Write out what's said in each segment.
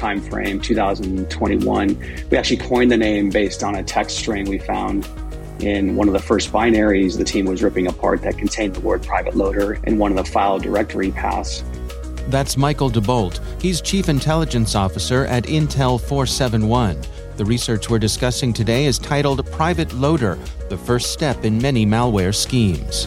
timeframe, 2021. We actually coined the name based on a text string we found in one of the first binaries the team was ripping apart that contained the word private loader in one of the file directory paths. That's Michael DeBolt. He's Chief Intelligence Officer at Intel 471. The research we're discussing today is titled Private Loader, the first step in many malware schemes.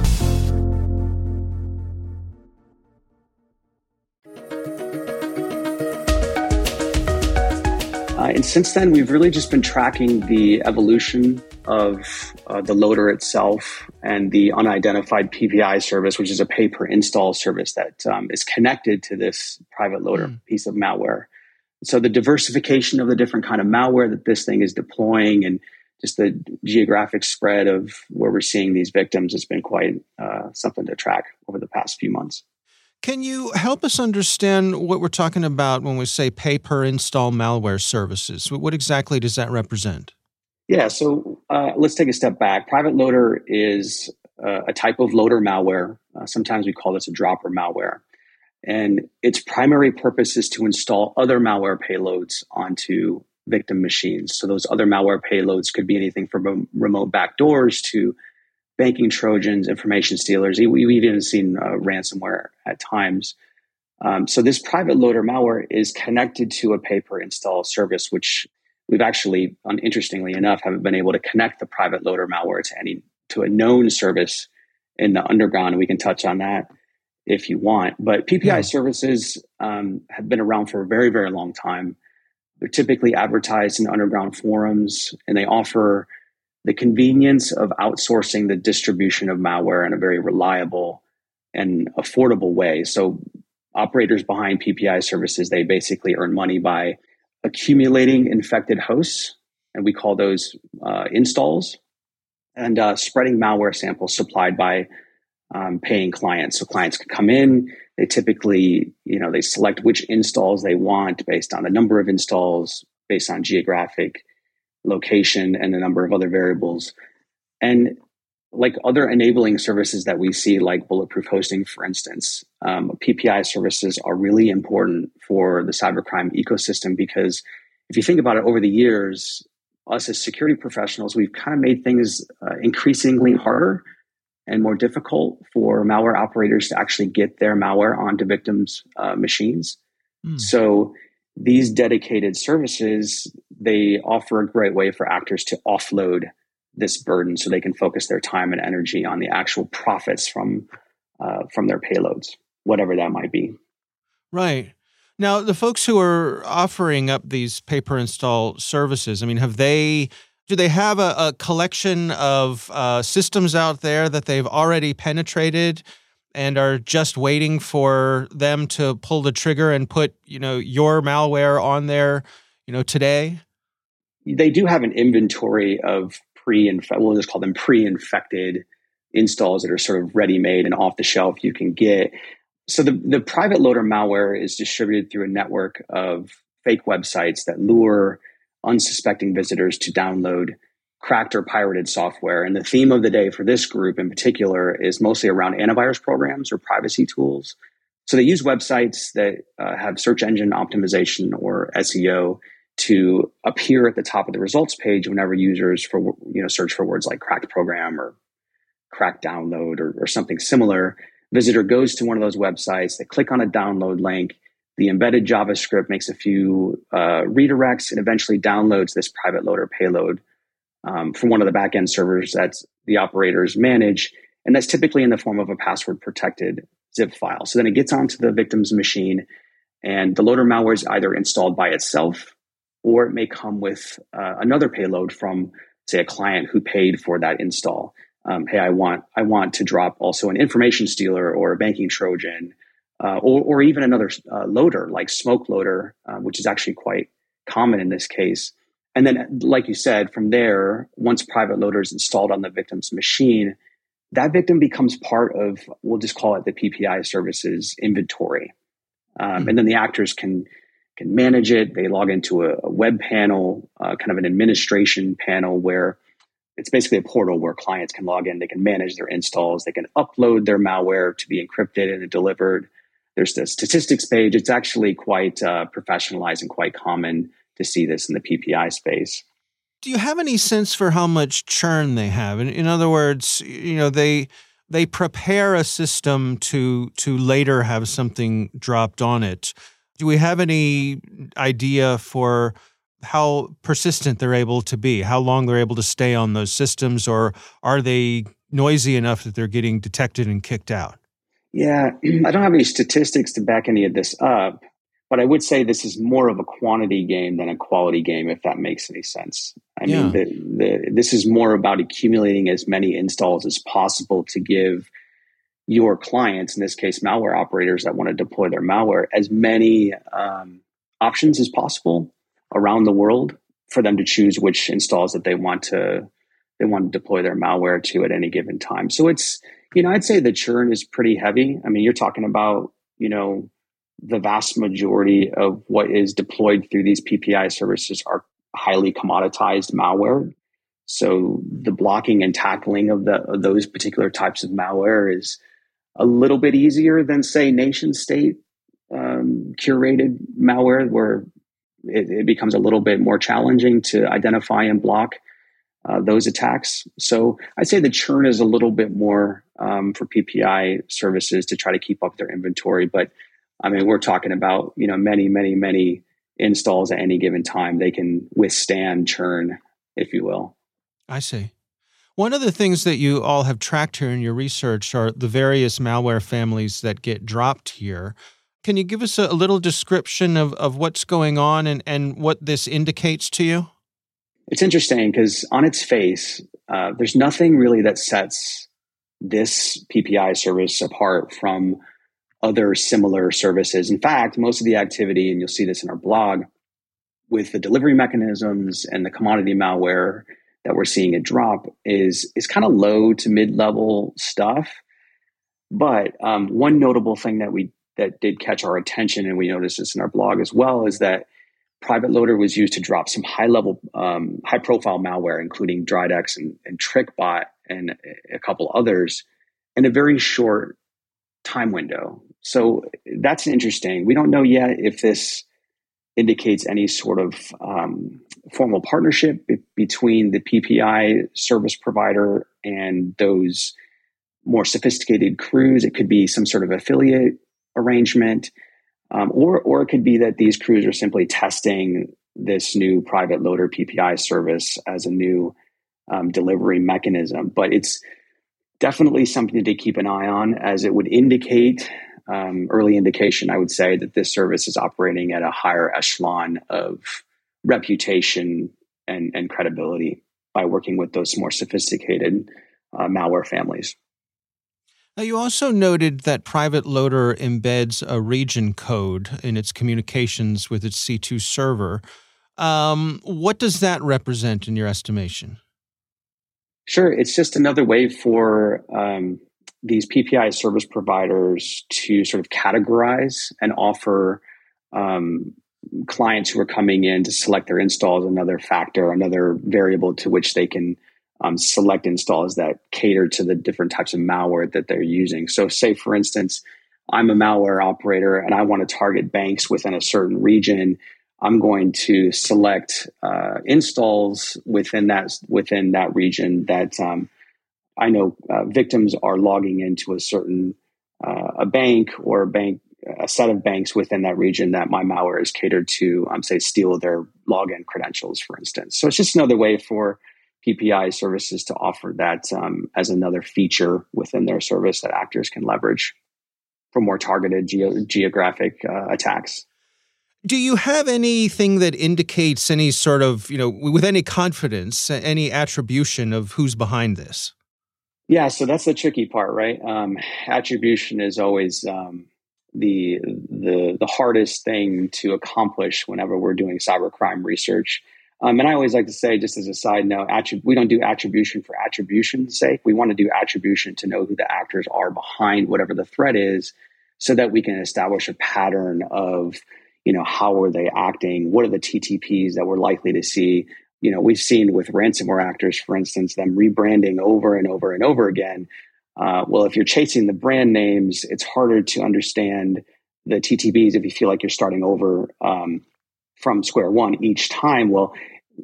And since then, we've really just been tracking the evolution of uh, the loader itself and the unidentified PPI service, which is a pay per install service that um, is connected to this private loader mm. piece of malware. So the diversification of the different kind of malware that this thing is deploying and just the geographic spread of where we're seeing these victims has been quite uh, something to track over the past few months. Can you help us understand what we're talking about when we say pay per install malware services? What exactly does that represent? Yeah, so uh, let's take a step back. Private loader is uh, a type of loader malware. Uh, sometimes we call this a dropper malware. And its primary purpose is to install other malware payloads onto victim machines. So those other malware payloads could be anything from remote backdoors to banking trojans, information stealers. We've even seen uh, ransomware at times. Um, so this private loader malware is connected to a pay per install service, which we've actually, interestingly enough, haven't been able to connect the private loader malware to any to a known service in the underground. And we can touch on that if you want. But PPI yeah. services um, have been around for a very, very long time. They're typically advertised in underground forums, and they offer the convenience of outsourcing the distribution of malware in a very reliable and affordable way. So operators behind PPI services, they basically earn money by accumulating infected hosts, and we call those uh, installs, and uh, spreading malware samples supplied by um, paying clients. So clients can come in. They typically, you know, they select which installs they want based on the number of installs, based on geographic location, and a number of other variables. And like other enabling services that we see, like bulletproof hosting, for instance, um, PPI services are really important for the cybercrime ecosystem because if you think about it over the years, us as security professionals, we've kind of made things uh, increasingly harder and more difficult for malware operators to actually get their malware onto victims' uh, machines. Mm. So these dedicated services they offer a great way for actors to offload this burden so they can focus their time and energy on the actual profits from uh, from their payloads whatever that might be. Right. Now the folks who are offering up these pay per install services i mean have they do they have a, a collection of uh, systems out there that they've already penetrated and are just waiting for them to pull the trigger and put you know your malware on there you know today they do have an inventory of pre-infected we'll just call them pre-infected installs that are sort of ready-made and off the shelf you can get so the, the private loader malware is distributed through a network of fake websites that lure unsuspecting visitors to download cracked or pirated software. And the theme of the day for this group in particular is mostly around antivirus programs or privacy tools. So they use websites that uh, have search engine optimization or SEO to appear at the top of the results page whenever users for you know search for words like cracked program or cracked download or, or something similar. Visitor goes to one of those websites, they click on a download link, the embedded JavaScript makes a few uh, redirects and eventually downloads this private loader payload um, from one of the backend servers that the operators manage. And that's typically in the form of a password protected zip file. So then it gets onto the victim's machine, and the loader malware is either installed by itself or it may come with uh, another payload from, say, a client who paid for that install. Um, hey, I want I want to drop also an information stealer or a banking trojan, uh, or, or even another uh, loader like smoke loader, uh, which is actually quite common in this case. And then, like you said, from there, once private loader is installed on the victim's machine, that victim becomes part of, we'll just call it the PPI services inventory. Um, mm-hmm. And then the actors can can manage it. They log into a, a web panel, uh, kind of an administration panel where it's basically a portal where clients can log in. They can manage their installs. They can upload their malware to be encrypted and delivered. There's the statistics page. It's actually quite uh, professionalized and quite common to see this in the PPI space. Do you have any sense for how much churn they have? In, in other words, you know, they they prepare a system to to later have something dropped on it. Do we have any idea for how persistent they're able to be, how long they're able to stay on those systems, or are they noisy enough that they're getting detected and kicked out? Yeah, I don't have any statistics to back any of this up. But I would say this is more of a quantity game than a quality game, if that makes any sense. I yeah. mean, the, the, this is more about accumulating as many installs as possible to give your clients, in this case, malware operators that want to deploy their malware, as many um, options as possible around the world for them to choose which installs that they want to they want to deploy their malware to at any given time. So it's you know I'd say the churn is pretty heavy. I mean, you're talking about you know the vast majority of what is deployed through these PPI services are highly commoditized malware. So the blocking and tackling of, the, of those particular types of malware is a little bit easier than, say, nation state um, curated malware, where it, it, becomes a little bit more challenging to identify and block uh, those attacks. So I'd say the churn is a little bit more um, for PPI services to try to keep up their inventory, but I mean, we're talking about, you know, many, many, many installs at any given time. They can withstand churn, if you will. I see. One of the things that you all have tracked here in your research are the various malware families that get dropped here. Can you give us a, little description of, of what's going on and, and what this indicates to you? It's interesting because on its face, uh, there's nothing really that sets this PPI service apart from other similar services. In fact, most of the activity, and you'll see this in our blog, with the delivery mechanisms and the commodity malware that we're seeing a drop is is kind of low to mid level stuff. But um, one notable thing that we that did catch our attention, and we noticed this in our blog as well, is that private loader was used to drop some high level, um, high profile malware, including Dridex and, and TrickBot and a couple others in a very short time window. So that's interesting. We don't know yet if this indicates any sort of um, formal partnership be- between the PPI service provider and those more sophisticated crews. It could be some sort of affiliate arrangement, um, or or it could be that these crews are simply testing this new private loader PPI service as a new um, delivery mechanism. But it's definitely something to keep an eye on, as it would indicate um, early indication, I would say, that this service is operating at a higher echelon of reputation and, and credibility by working with those more sophisticated uh, malware families. Now, you also noted that Private Loader embeds a region code in its communications with its C2 server. Um, what does that represent in your estimation? Sure. It's just another way for um, these PPI service providers to sort of categorize and offer um, clients who are coming in to select their installs another factor, another variable to which they can um, select installs that cater to the different types of malware that they're using. So, say for instance, I'm a malware operator and I want to target banks within a certain region. I'm going to select uh, installs within that within that region that um, I know uh, victims are logging into a certain uh, a bank or a bank a set of banks within that region that my malware is catered to, um, say, steal their login credentials, for instance. So it's just another way for PPI services to offer that um, as another feature within their service that actors can leverage for more targeted geo- geographic uh, attacks. Do you have anything that indicates any sort of, you know, with any confidence, any attribution of who's behind this? Yeah, so that's the tricky part, right? Um, attribution is always um, the the the hardest thing to accomplish whenever we're doing cybercrime research. Um, and I always like to say, just as a side note, attrib- we don't do attribution for attribution's sake. We want to do attribution to know who the actors are behind whatever the threat is, so that we can establish a pattern of, you know, how are they acting? What are the TTPs that we're likely to see? You know, we've seen with ransomware actors, for instance, them rebranding over and over and over again. Uh, well, if you're chasing the brand names, it's harder to understand the TTPs if you feel like you're starting over um, from square one each time. Well,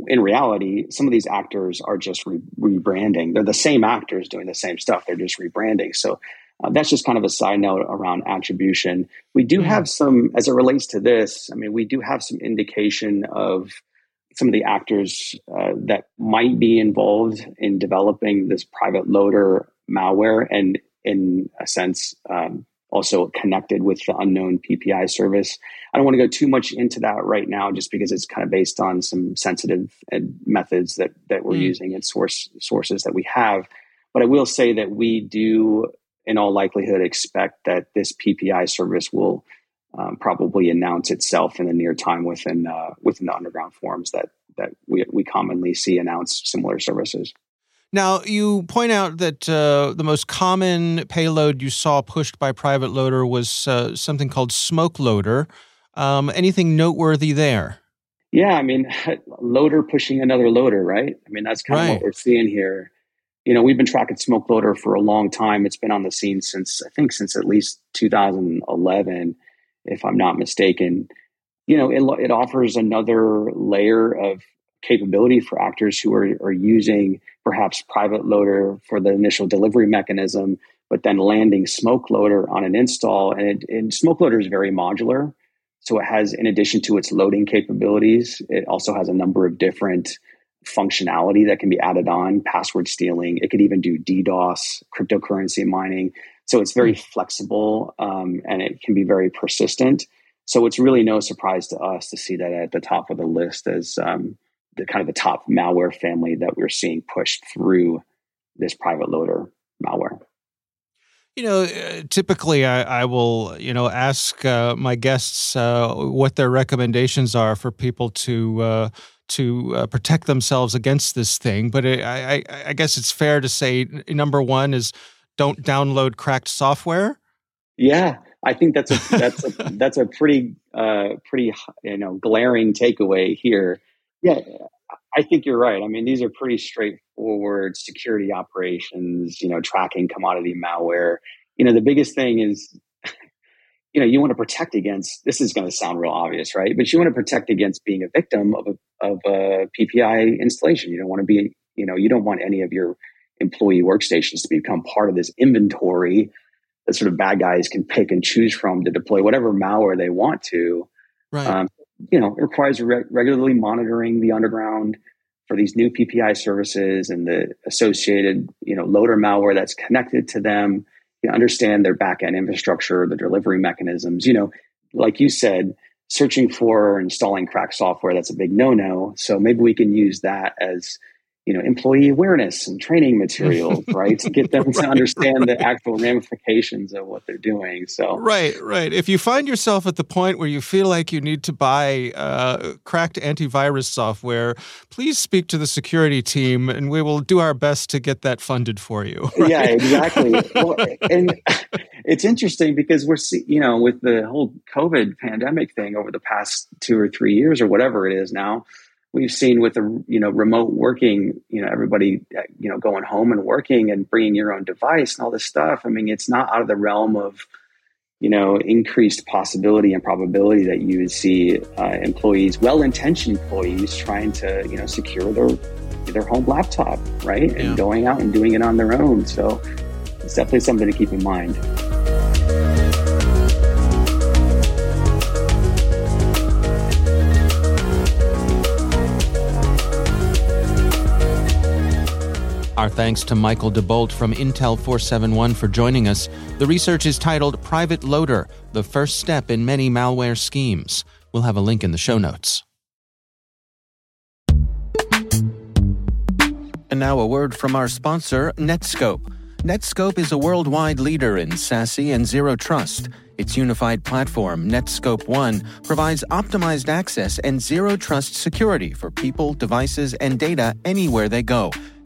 in reality, some of these actors are just re- rebranding. They're the same actors doing the same stuff. They're just rebranding. So uh, that's just kind of a side note around attribution. We do mm-hmm. have some, as it relates to this, I mean, we do have some indication of some of the actors uh, that might be involved in developing this private loader malware and in a sense um, also connected with the unknown PPI service. I don't want to go too much into that right now, just because it's kind of based on some sensitive methods that that we're mm. using and source sources that we have. But I will say that we do, in all likelihood, expect that this PPI service will um, probably announce itself in the near time within uh, within the underground forums that that we we commonly see announce similar services. Now, you point out that uh, the most common payload you saw pushed by Private Loader was uh, something called Smoke Loader. Um, anything noteworthy there? Yeah, I mean, loader pushing another loader, right? I mean, that's kind right. of what we're seeing here. You know, we've been tracking Smoke Loader for a long time. It's been on the scene since, I think, since at least 2011 if I'm not mistaken. You know, it, it offers another layer of capability for actors who are, are using perhaps private loader for the initial delivery mechanism, but then landing smoke loader on an install. And, it, and smoke loader is very modular. So it has, in addition to its loading capabilities, it also has a number of different functionality that can be added on, password stealing. It could even do DDoS, cryptocurrency mining. So it's very hmm. flexible um, and it can be very persistent. So it's really no surprise to us to see that at the top of the list as um, the kind of the top malware family that we're seeing pushed through this private loader malware. You know, uh, typically I, I, will, you know, ask uh, my guests uh, what their recommendations are for people to uh, to uh, protect themselves against this thing. But I, I, I guess it's fair to say number one is don't download cracked software? Yeah, I think that's a that's a that's a pretty uh, pretty you know glaring takeaway here. Yeah, I think you're right. I mean, these are pretty straightforward security operations, you know, tracking commodity malware. You know, the biggest thing is, you know, you want to protect against, this is going to sound real obvious, right? But you want to protect against being a victim of a, of a PPI installation. You don't want to be, you know, you don't want any of your employee workstations to become part of this inventory that sort of bad guys can pick and choose from to deploy whatever malware they want to. Right. Um, you know, it requires re- regularly monitoring the underground for these new PPI services and the associated, you know, loader malware that's connected to them. You understand their backend infrastructure, the delivery mechanisms. You know, like you said, searching for or installing cracked software that's a big no-no. So maybe we can use that as you know employee awareness and training materials right? To get them right, to understand right. the actual ramifications of what they're doing so. Right right. If you find yourself at the point where you feel like you need to buy uh, cracked antivirus software please speak to the security team and we will do our best to get that funded for you right? yeah exactly. Well, and it's interesting because we're you know with the whole covid pandemic thing over the past two or three years or whatever it is now we've seen with the you know remote working you know everybody uh, you know going home and working and bringing your own device and all this stuff i mean it's not out of the realm of you know increased possibility and probability that you would see uh, employees well-intentioned employees trying to you know secure their their home laptop right? Yeah. and going out and doing it on their own. So it's definitely something to keep in mind thanks to Michael DeBolt from Intel 471 for joining us. The research is titled Private Loader The First Step in Many Malware Schemes. We'll have a link in the show notes. And now a word from our sponsor, Netskope. Netskope is a worldwide leader in SASE and Zero Trust. Its unified platform, Netskope One, provides optimized access and zero trust security for people, devices, and data anywhere they go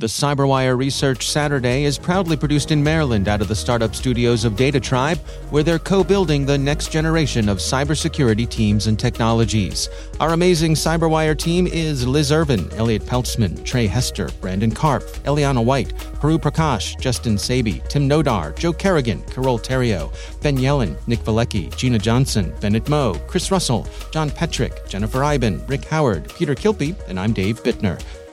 The Cyberwire Research Saturday is proudly produced in Maryland out of the startup studios of DataTribe, where they're co building the next generation of cybersecurity teams and technologies. Our amazing Cyberwire team is Liz Irvin, Elliott Peltzman, Trey Hester, Brandon Karpf, Eliana White, Puru Prakash, Justin Sabi, Tim Nodar, Joe Carrigan, Carole Theriault, Ben Yelin, Nick Veliky, Gina Johnson, Bennett Moe, Chris Russell, John Petrik, Jennifer Eiben, Rick Howard, Peter Kilpe, and I'm Dave Bittner.